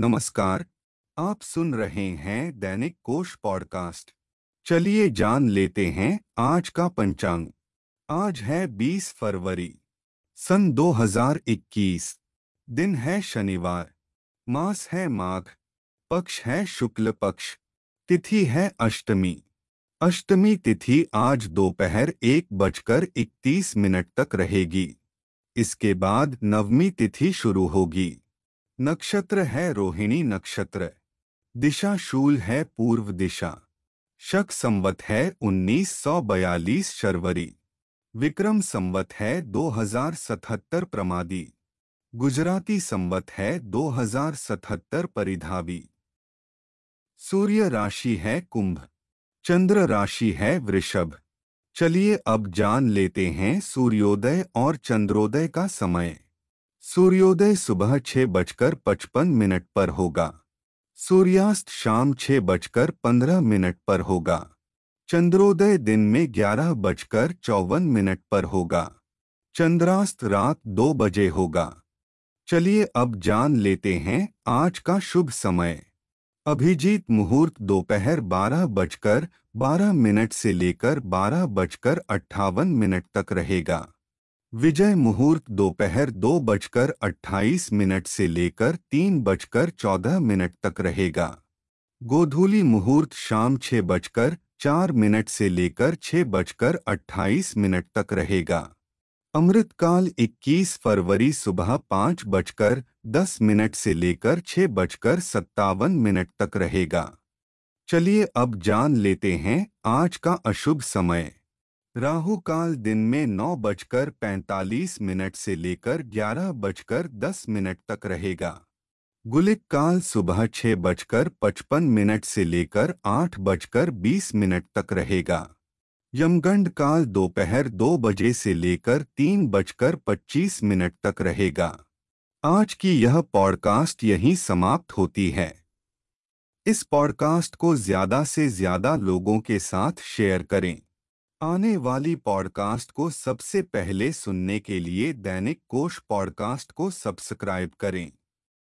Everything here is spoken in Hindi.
नमस्कार, आप सुन रहे हैं दैनिक कोश पॉडकास्ट। चलिए जान लेते हैं आज का पंचांग। आज है 20 फरवरी, सन 2021 दिन है शनिवार, मास है माघ, पक्ष है शुक्ल पक्ष, तिथि है अष्टमी। अष्टमी तिथि आज दोपहर एक बजकर इकतीस मिनट तक रहेगी। इसके बाद नवमी तिथि शुरू होगी। नक्षत्र है रोहिणी नक्षत्र। दिशा शूल है पूर्व दिशा। शक संवत है 1942 शर्वरी। विक्रम संवत है 2077 प्रमादी। गुजराती संवत है 2077 परिधावी। सूर्य राशि है कुंभ। चंद्र राशि है वृषभ। चलिए अब जान लेते हैं सूर्योदय और चंद्रोदय का समय। सूर्योदय सुबह छह बजकर पचपन मिनट पर होगा। सूर्यास्त शाम छह बजकर पंद्रह मिनट पर होगा। चंद्रोदय दिन में ग्यारह बजकर चौवन मिनट पर होगा। चंद्रास्त रात दो बजे होगा। चलिए अब जान लेते हैं आज का शुभ समय। अभिजीत मुहूर्त दोपहर बारह बजकर बारह मिनट से लेकर बारह बजकर अट्ठावन मिनट तक रहेगा। विजय मुहूर्त दोपहर दो बजकर अट्ठाईस मिनट से लेकर तीन बजकर चौदह मिनट तक रहेगा। गोधूली मुहूर्त शाम छह बजकर चार मिनट से लेकर छह बजकर अट्ठाईस मिनट तक रहेगा। अमृतकाल 21 फरवरी सुबह पाँच बजकर दस मिनट से लेकर छह बजकर सत्तावन मिनट तक रहेगा। चलिए अब जान लेते हैं आज का अशुभ समय। राहु काल दिन में नौ बजकर पैंतालीस मिनट से लेकर ग्यारह बजकर दस मिनट तक रहेगा। गुलिक काल सुबह छह बजकर पचपन मिनट से लेकर आठ बजकर बीस मिनट तक रहेगा। यमगंड काल दोपहर दो बजे से लेकर तीन बजकर पच्चीस मिनट तक रहेगा। आज की यह पॉडकास्ट यहीं समाप्त होती है। इस पॉडकास्ट को ज़्यादा से ज़्यादा लोगों के साथ शेयर करें। आने वाली पॉडकास्ट को सबसे पहले सुनने के लिए दैनिक कोश पॉडकास्ट को सब्सक्राइब करें।